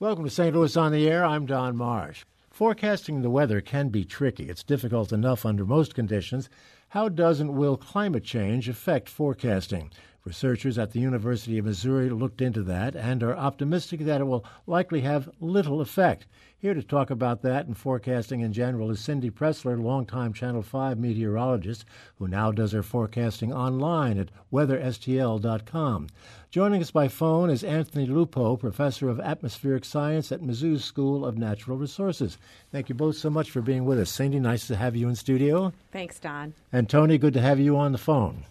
Welcome to St. Louis on the Air. I'm Don Marsh. Forecasting the weather can be tricky. It's difficult enough under most conditions. How does and will climate change affect forecasting? Researchers at the University of Missouri looked into that and are optimistic that it will likely have little effect. Here to talk about that and forecasting in general is Cindy Preszler, longtime Channel 5 meteorologist who now does her forecasting online at weatherstl.com. Joining us by phone is Anthony Lupo, professor of atmospheric science at Mizzou School of Natural Resources. Thank you both so much for being with us. Cindy, nice to have you in studio. Thanks, Don. And Tony, good to have you on the phone.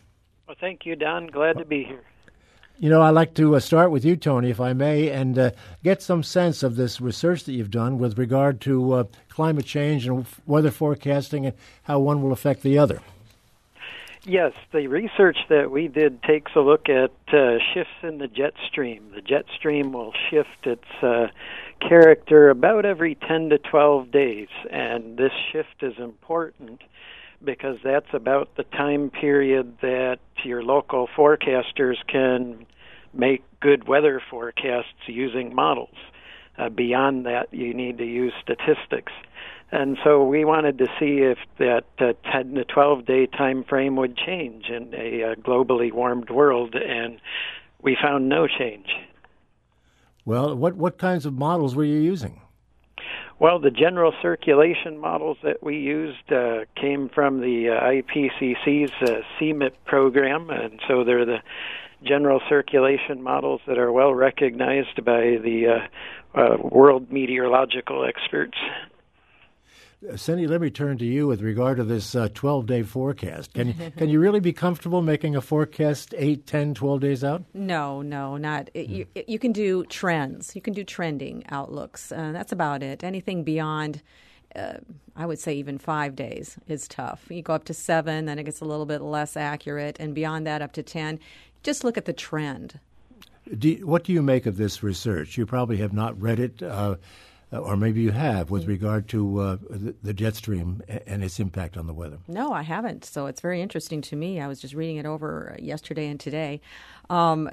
Thank you, Don. Glad to be here. You know, I'd like to uh, start with you, Tony, if I may, and uh, get some sense of this research that you've done with regard to uh, climate change and weather forecasting and how one will affect the other. Yes, the research that we did takes a look at uh, shifts in the jet stream. The jet stream will shift its uh, character about every 10 to 12 days, and this shift is important because that's about the time period that your local forecasters can make good weather forecasts using models. Uh, beyond that, you need to use statistics. And so we wanted to see if that uh, 10 to 12 day time frame would change in a uh, globally warmed world, and we found no change. Well, what, what kinds of models were you using? Well, the general circulation models that we used uh, came from the uh, IPCC's uh, CMIP program, and so they're the general circulation models that are well recognized by the uh, uh, world meteorological experts. Cindy, let me turn to you with regard to this 12 uh, day forecast. Can you, can you really be comfortable making a forecast 8, 10, 12 days out? No, no, not. It, you, you, can do trends, you can do trending outlooks. Uh, that's about it. Anything beyond, uh, I would say, even five days is tough. You go up to seven, then it gets a little bit less accurate, and beyond that, up to 10. Just look at the trend. Do what do you make of this research? You probably have not read it. Uh, uh, or maybe you have, with regard to uh, the, the, jet stream and its impact on the weather? No, I haven't. So it's very interesting to me. I was just reading it over yesterday and today. Um,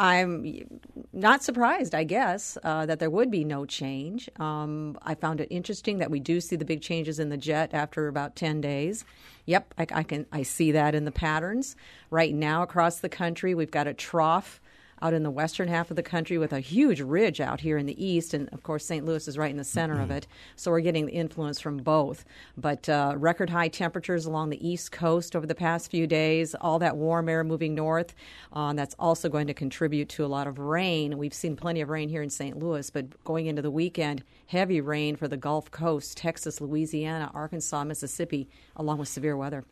I'm not surprised, I guess, uh, that there would be no change. Um, I found it interesting that we do see the big changes in the jet after about 10 days. Yep, I, I can I see that in the patterns. Right now across the country, we've got a trough out in the western half of the country with a huge ridge out here in the east. And of course, St. Louis is right in the center mm-hmm. of it. So we're getting the influence from both. But uh, record high temperatures along the east coast over the past few days, all that warm air moving north, uh, that's also going to contribute to a lot of rain. We've seen plenty of rain here in St. Louis, but going into the weekend, heavy rain for the Gulf Coast, Texas, Louisiana, Arkansas, Mississippi, along with severe weather.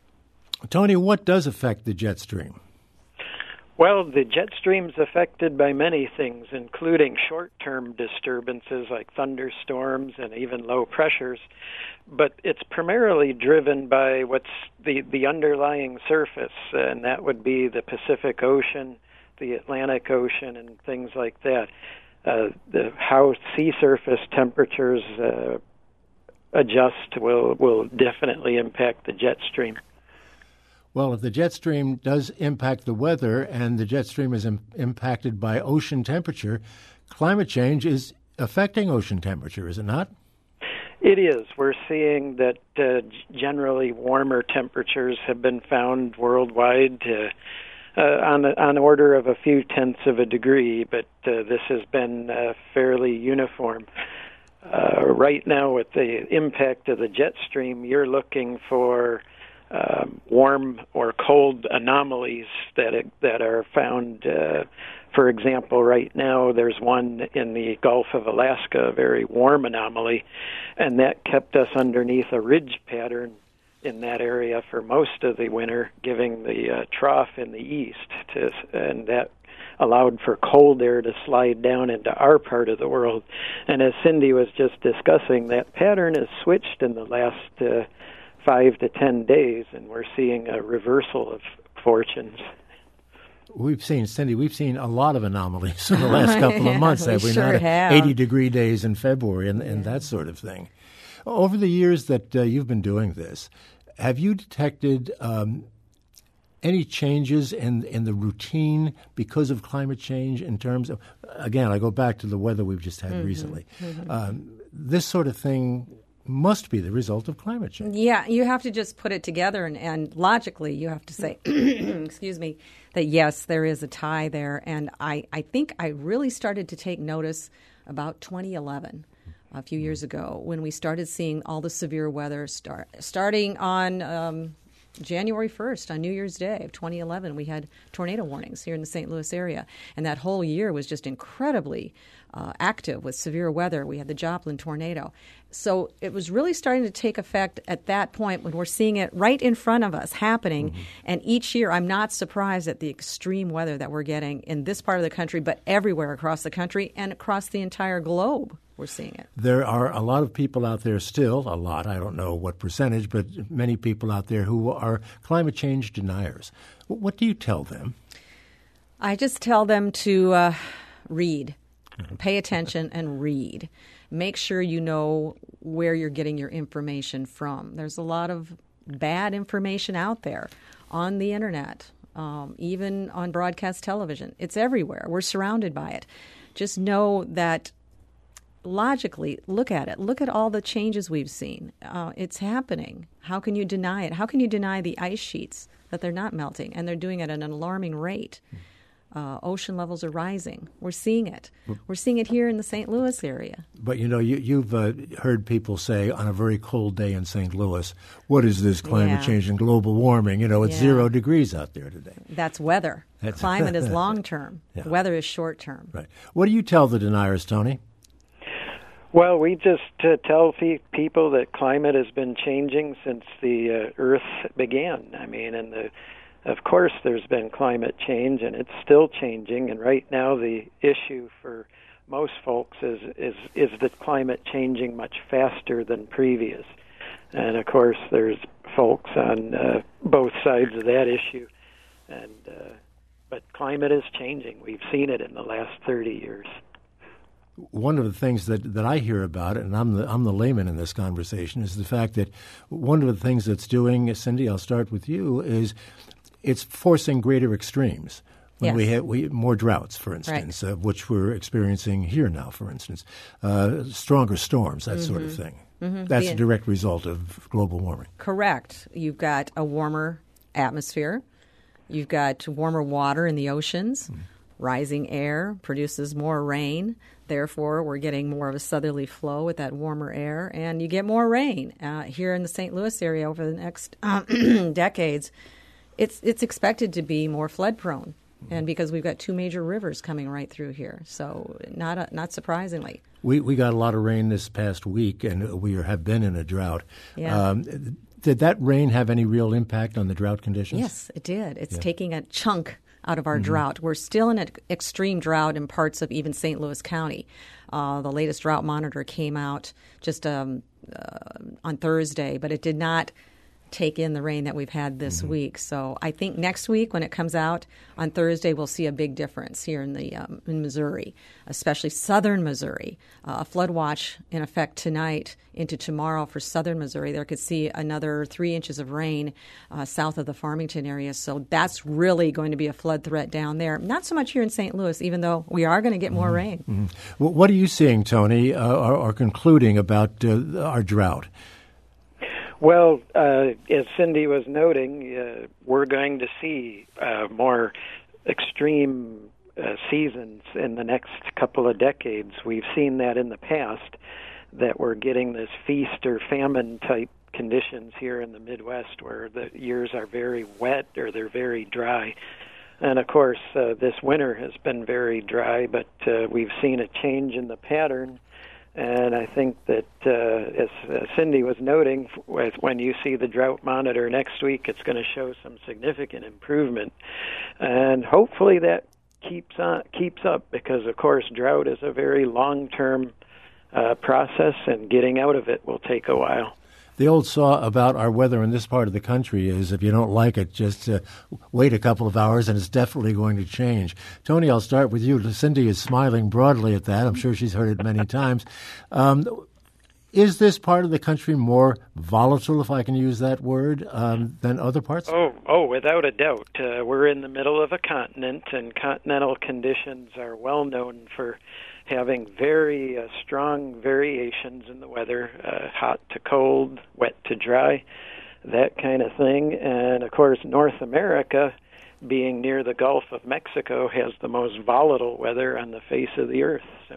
Tony, what does affect the jet stream? Well, the jet stream's affected by many things, including short term disturbances like thunderstorms and even low pressures. But it's primarily driven by what's the, the underlying surface, and that would be the Pacific Ocean, the Atlantic Ocean, and things like that. Uh, the how sea surface temperatures uh, adjust will will definitely impact the jet stream. Well, if the jet stream does impact the weather and the jet stream is Im- impacted by ocean temperature, climate change is affecting ocean temperature, is it not? It is. We're seeing that uh, generally warmer temperatures have been found worldwide uh, on on order of a few tenths of a degree, but uh, this has been uh, fairly uniform. Uh, right now, with the impact of the jet stream, you're looking for um, warm or cold anomalies that that are found. Uh, for example, right now there's one in the Gulf of Alaska, a very warm anomaly, and that kept us underneath a ridge pattern in that area for most of the winter, giving the uh, trough in the east, to, and that allowed for cold air to slide down into our part of the world. And as Cindy was just discussing, that pattern has switched in the last uh, five to ten days, and we're seeing a reversal of fortunes. We've seen, Cindy, we've seen a lot of anomalies in the last couple yeah, of months, have we, we not? Have. 80 degree days in February and, yeah. and that sort of thing. Over the years that uh, you've been doing this, have you detected um, any changes in in the routine because of climate change in terms of again I go back to the weather we've just had mm-hmm. recently. Mm-hmm. Um, this sort of thing must be the result of climate change. Yeah, you have to just put it together and, and logically you have to say, excuse me, that yes, there is a tie there. And I, I think I really started to take notice about 2011 a few years ago when we started seeing all the severe weather start starting on um, January 1st on New Year's Day of 2011 we had tornado warnings here in the St. Louis area and that whole year was just incredibly uh, active with severe weather we had the Joplin tornado so it was really starting to take effect at that point when we're seeing it right in front of us happening mm-hmm. and each year I'm not surprised at the extreme weather that we're getting in this part of the country but everywhere across the country and across the entire globe we're seeing it. There are a lot of people out there still, a lot, I don't know what percentage, but many people out there who are climate change deniers. What do you tell them? I just tell them to uh, read, mm-hmm. pay attention, and read. Make sure you know where you're getting your information from. There's a lot of bad information out there on the internet, um, even on broadcast television. It's everywhere. We're surrounded by it. Just know that logically look at it. Look at all the changes we've seen. Uh, it's happening. How can you deny it? How can you deny the ice sheets that they're not melting and they're doing it at an alarming rate? Uh, ocean levels are rising. We're seeing it. We're seeing it here in the St. Louis area. But you know, you, have uh, heard people say on a very cold day in St. Louis, "What is this climate yeah. change and global warming?" You know, it's yeah. zero degrees out there today. That's weather. That's Climate is long term. Yeah. Weather is short term. Right. What do you tell the deniers, Tony? Well, we just uh, tell people that climate has been changing since the uh, Earth began. I mean, and the, of course, there's been climate change, and it's still changing. And right now, the issue for most folks is is is the climate changing much faster than previous. And of course, there's folks on uh, both sides of that issue. And uh, but climate is changing. We've seen it in the last 30 years one of the things that, that I hear about it, and I'm the I'm the layman in this conversation, is the fact that one of the things that's doing, Cindy, I'll start with you, is it's forcing greater extremes. When yes. we have we, more droughts, for instance, right. uh, which we're experiencing here now, for instance, uh, stronger storms, that mm-hmm. sort of mm-hmm. thing. Mm-hmm. That's the, a direct result of global warming. Correct. You've got a warmer atmosphere. You've got warmer water in the oceans. Mm. Rising air produces more rain. Therefore, we're getting more of a southerly flow with that warmer air, and you get more rain uh, here in the St. Louis area over the next uh, decades. It's it's expected to be more flood prone, and because we've got two major rivers coming right through here, so not uh, not surprisingly. We we got a lot of rain this past week, and we have been in a drought. Yeah. Um, did that rain have any real impact on the drought conditions? Yes, it did. It's yeah. taking a chunk out of our mm-hmm. drought. We're still in an extreme drought in parts of even St. Louis County. Uh, the latest drought monitor came out just um, uh, on Thursday, but it did not take in the rain that we've had this mm-hmm. week. So I think next week when it comes out on Thursday, we'll see a big difference here in the um, in Missouri, especially southern Missouri. Uh, a flood watch in effect tonight into tomorrow for southern Missouri. There could see another three inches of rain uh, south of the Farmington area. So that's really going to be a flood threat down there. Not so much here in St. Louis, even though we are going to get more mm-hmm. rain. Mm-hmm. what are you seeing, Tony, uh, or, or, concluding about uh, our drought? Well, uh, as Cindy was noting, uh, we're going to see uh, more extreme uh, seasons in the next couple of decades. We've seen that in the past, that we're getting this feast or famine type conditions here in the Midwest where the years are very wet or they're very dry. And of course, uh, this winter has been very dry, but uh, we've seen a change in the pattern and I think that, uh, as uh, Cindy was noting, when you see the drought monitor next week, it's going to show some significant improvement, and hopefully that keeps on keeps up because, of course, drought is a very long-term uh, process, and getting out of it will take a while the old saw about our weather in this part of the country is if you don't like it, just uh, wait a couple of hours and it's definitely going to change. Tony, I'll start with you. Cindy is smiling broadly at that. I'm sure she's heard it many times. Um, is this part of the country more volatile, if I can use that word, um, than other parts? Oh, oh, without a doubt. Uh, we're in the middle of a continent, and continental conditions are well known for having very uh, strong variations in the weather uh, hot to cold, wet to dry, that kind of thing. And of course, North America, being near the Gulf of Mexico, has the most volatile weather on the face of the earth. So.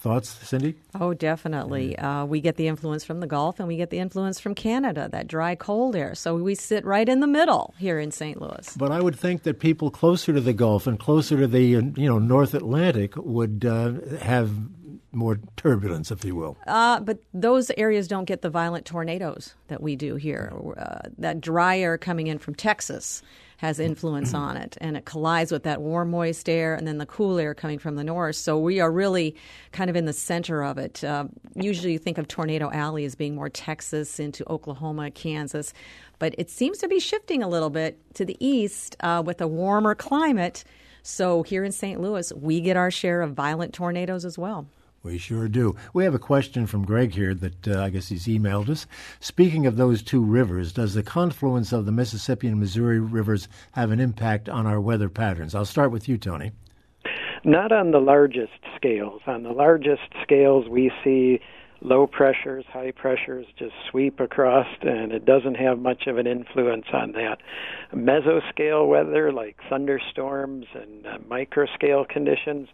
Thoughts, Cindy? Oh, definitely. Uh, we get the influence from the Gulf and we get the influence from Canada, that dry, cold air. So we sit right in the middle here in St. Louis. But I would think that people closer to the Gulf and closer to the you know North Atlantic would uh, have more turbulence, if you will. Uh, but those areas don't get the violent tornadoes that we do here. Uh, that dry air coming in from Texas has influence on it, and it collides with that warm, moist air and then the cool air coming from the north. So we are really kind of in the center of it. Uh, usually, you think of Tornado Alley as being more Texas into Oklahoma, Kansas, but it seems to be shifting a little bit to the east uh, with a warmer climate. So here in St. Louis, we get our share of violent tornadoes as well. We sure do. We have a question from Greg here that uh, I guess he's emailed us. Speaking of those two rivers, does the confluence of the Mississippi and Missouri rivers have an impact on our weather patterns? I'll start with you, Tony. Not on the largest scales. On the largest scales, we see low pressures, high pressures just sweep across, and it doesn't have much of an influence on that. Mesoscale weather, like thunderstorms and uh, microscale conditions,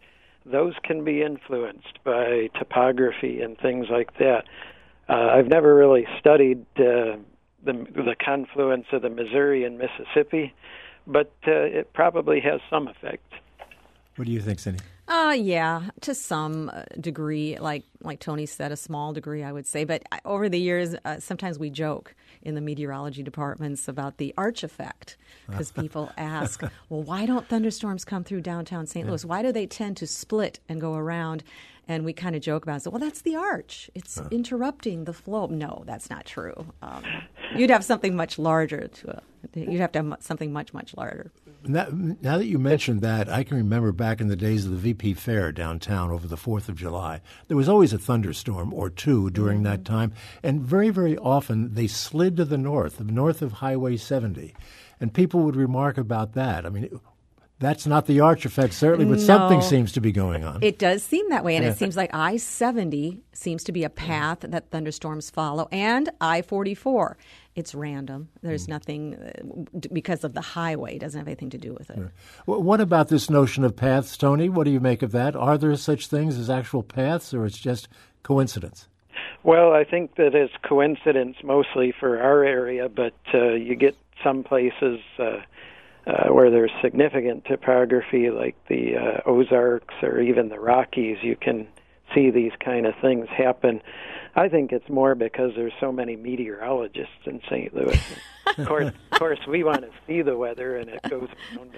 those can be influenced by topography and things like that. Uh, I've never really studied uh, the the confluence of the Missouri and Mississippi, but uh, it probably has some effect. What do you think, Cindy? Uh, yeah, to some uh, degree, like like Tony said, a small degree, I would say. But over the years, uh, sometimes we joke in the meteorology departments about the arch effect because people ask, well, why don't thunderstorms come through downtown St. Louis? Why do they tend to split and go around? And we kind of joke about it. So, well, that's the arch. It's huh. interrupting the flow. No, that's not true. Um, you'd have something much larger to. Uh, you'd have to have something much much larger. Now, now, that you mentioned that, I can remember back in the days of the VP Fair downtown over the 4th of July, there was always a thunderstorm or two during mm-hmm. that time, and very, very often they slid to the north, north of Highway 70. And people would remark about that. I mean, that's not the arch effect, certainly, but no, something seems to be going on. It does seem that way, and yeah. it seems like I 70 seems to be a path that thunderstorms follow, and I 44 it's random. There's mm. nothing uh, because of the highway. It doesn't have anything to do with it. Well, what about this notion of paths, Tony? What do you make of that? Are there such things as actual paths, or it's just coincidence? Well, I think that it's coincidence mostly for our area, but uh, you get some places uh, uh, where there's significant topography, like the uh, Ozarks or even the Rockies. You can see these kind of things happen. I think it's more because there's so many meteorologists in St. Louis. of course, of course, we want to see the weather, and it goes around.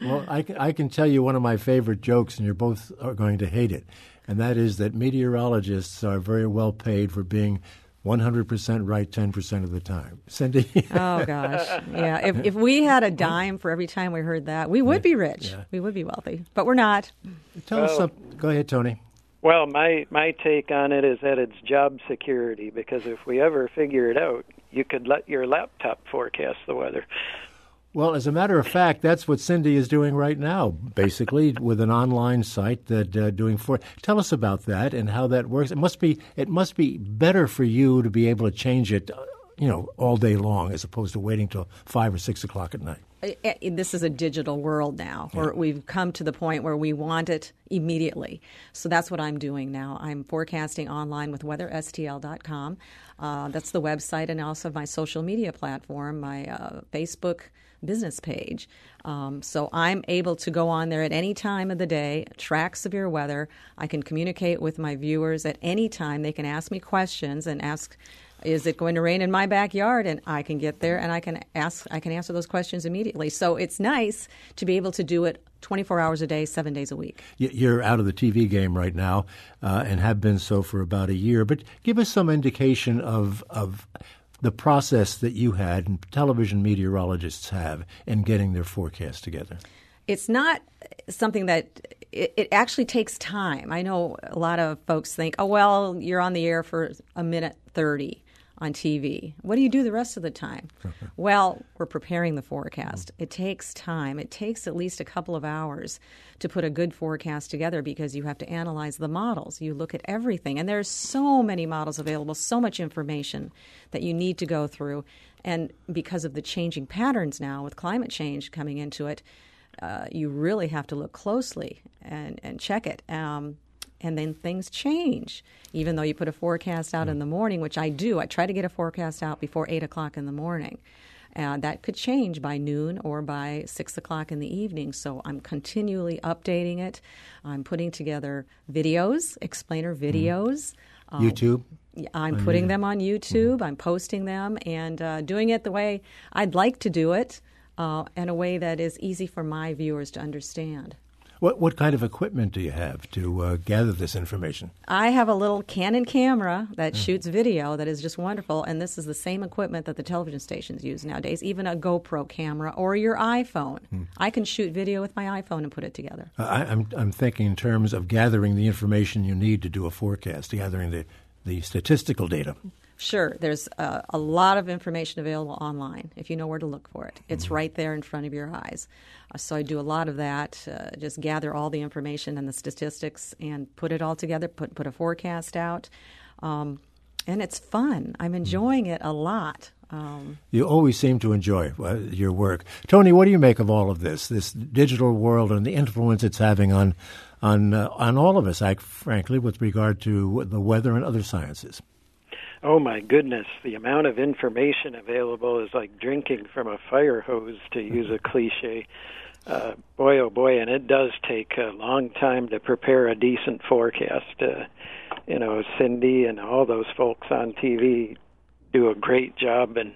Well, I can, I can tell you one of my favorite jokes, and you're both are going to hate it, and that is that meteorologists are very well paid for being 100% right 10% of the time. Cindy? oh, gosh. Yeah. If, if we had a dime for every time we heard that, we would be rich. Yeah. We would be wealthy. But we're not. Tell well, us oh. something. Go ahead, Tony. Well, my my take on it is that it's job security because if we ever figure it out, you could let your laptop forecast the weather. Well, as a matter of fact, that's what Cindy is doing right now, basically with an online site that uh, doing for. Tell us about that and how that works. It must be it must be better for you to be able to change it, uh, you know, all day long as opposed to waiting till five or six o'clock at night this is a digital world now where yeah. we've come to the point where we want it immediately. So that's what I'm doing now. I'm forecasting online with weatherstl.com. Uh, that's the website and also my social media platform, my uh, Facebook business page. Um, so I'm able to go on there at any time of the day, track severe weather. I can communicate with my viewers at any time. They can ask me questions and ask is it going to rain in my backyard? And I can get there and I can ask, I can answer those questions immediately. So it's nice to be able to do it 24 hours a day, seven days a week. You're out of the TV game right now uh, and have been so for about a year. But give us some indication of of the process that you had and television meteorologists have in getting their forecast together. It's not something that it, it, actually takes time. I know a lot of folks think, oh, well, you're on the air for a minute 30 on TV. What do you do the rest of the time? well, we're preparing the forecast. It takes time. It takes at least a couple of hours to put a good forecast together because you have to analyze the models. You look at everything, and there's so many models available, so much information that you need to go through. And because of the changing patterns now with climate change coming into it, uh, you really have to look closely and, and check it. Um, and then things change. Even though you put a forecast out in the morning, which I do, I try to get a forecast out before 8 o'clock in the morning. Uh, that could change by noon or by 6 o'clock in the evening. So I'm continually updating it. I'm putting together videos, explainer mm-hmm. videos. Mm. YouTube? I'm putting them on YouTube. Mm-hmm. I'm posting them and uh, doing it the way I'd like to do it uh, in a way that is easy for my viewers to understand. What what kind of equipment do you have to uh, gather this information? I have a little Canon camera that mm. shoots video that is just wonderful, and this is the same equipment that the television stations use nowadays. Even a GoPro camera or your iPhone, mm. I can shoot video with my iPhone and put it together. Uh, I, I'm I'm thinking in terms of gathering the information you need to do a forecast, gathering the the statistical data. Sure, there's uh, a lot of information available online if you know where to look for it. It's mm-hmm. right there in front of your eyes. Uh, so I do a lot of that, uh, just gather all the information and the statistics and put it all together, put, put a forecast out. Um, and it's fun. I'm mm-hmm. enjoying it a lot. Um, you always seem to enjoy uh, your work. Tony, what do you make of all of this, this digital world and the influence it's having on, on, uh, on all of us, I, frankly, with regard to the weather and other sciences? Oh my goodness, the amount of information available is like drinking from a fire hose, to use a cliche. Uh, boy, oh boy, and it does take a long time to prepare a decent forecast. Uh, you know, Cindy and all those folks on TV do a great job in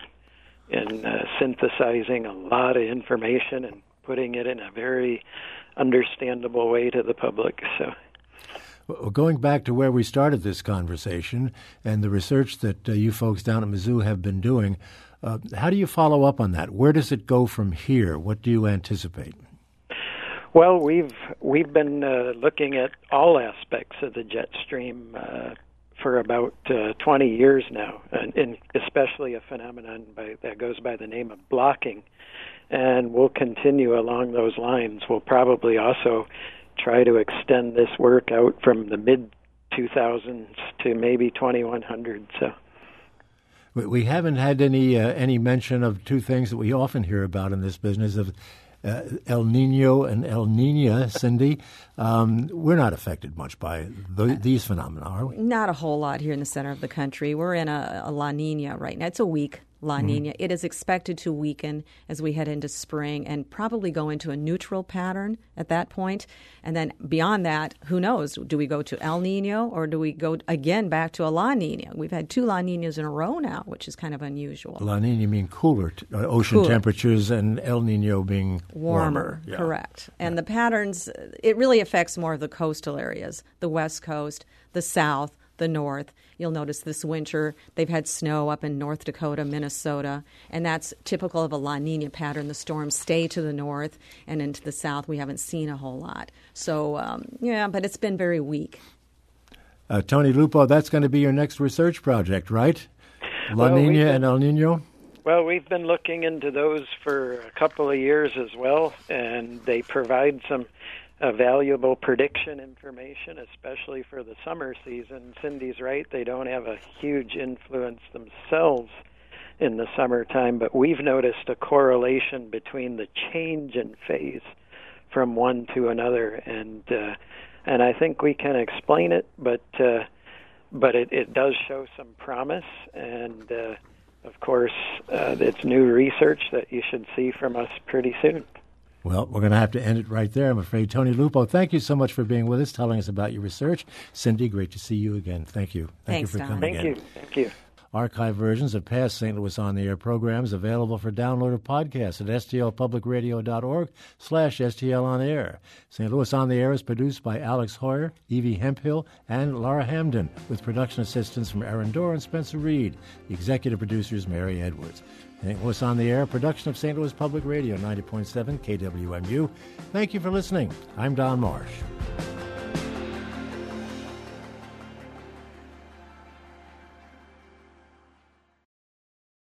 in uh, synthesizing a lot of information and putting it in a very understandable way to the public. So Going back to where we started this conversation and the research that uh, you folks down at Mizzou have been doing, uh, how do you follow up on that? Where does it go from here? What do you anticipate? Well, we've we've been uh, looking at all aspects of the jet stream uh, for about uh, 20 years now, and, and especially a phenomenon by, that goes by the name of blocking. And we'll continue along those lines. We'll probably also try to extend this work out from the mid 2000s to maybe 2100. So. We haven't had any uh, any mention of two things that we often hear about in this business of uh, El Nino and El Nina, Cindy. Um, we're not affected much by the, these phenomena, are we? Not a whole lot here in the center of the country. We're in a, a La Nina right now. It's a weak La mm-hmm. Nina. Mm-hmm. It is expected to weaken as we head into spring and probably go into a neutral pattern at that point. And then beyond that, who knows? Do we go to El Nino or do we go again back to a La Nina? We've had two La Ninas in a row now, which is kind of unusual. La Nina mean cooler t- uh, ocean cooler. temperatures, and El Nino being warmer. warmer. Yeah. Correct. And yeah. the patterns, it really affects more of the coastal areas, the west coast, the south the north. You'll notice this winter they've had snow up in North Dakota, Minnesota, and that's typical of a La Nina pattern. The storms stay to the north and into the south. We haven't seen a whole lot. So, um, yeah, but it's been very weak. Uh, Tony Lupo, that's going to be your next research project, right? La well, Nina been, and El Nino? Well, we've been looking into those for a couple of years as well, and they provide some uh, valuable prediction information, especially for the summer season. Cindy's right; they don't have a huge influence themselves in the summertime, but we've noticed a correlation between the change in phase from one to another, and uh, and I think we can explain it, but uh, but it, it does show some promise, and uh, of course, uh, it's new research that you should see from us pretty soon. Well, we're going to have to end it right there, I'm afraid. Tony Lupo, thank you so much for being with us, telling us about your research. Cindy, great to see you again. Thank you. Thank Thanks, you for Don. coming thank in. Thank you. Thank you. Archive versions of past St. Louis On the Air programs available for download or podcast at stlpublicradio.org slash stlonair. St. Louis On the Air is produced by Alex Heuer, Evie Hemphill, and Laura Hamdan, with production assistance from Aaron Doerr and Spencer Reed. The executive producer is Mary Edwards. St. Louis On the Air, production of St. Louis Public Radio, 90.7 KWMU. Thank you for listening. I'm Don Marsh.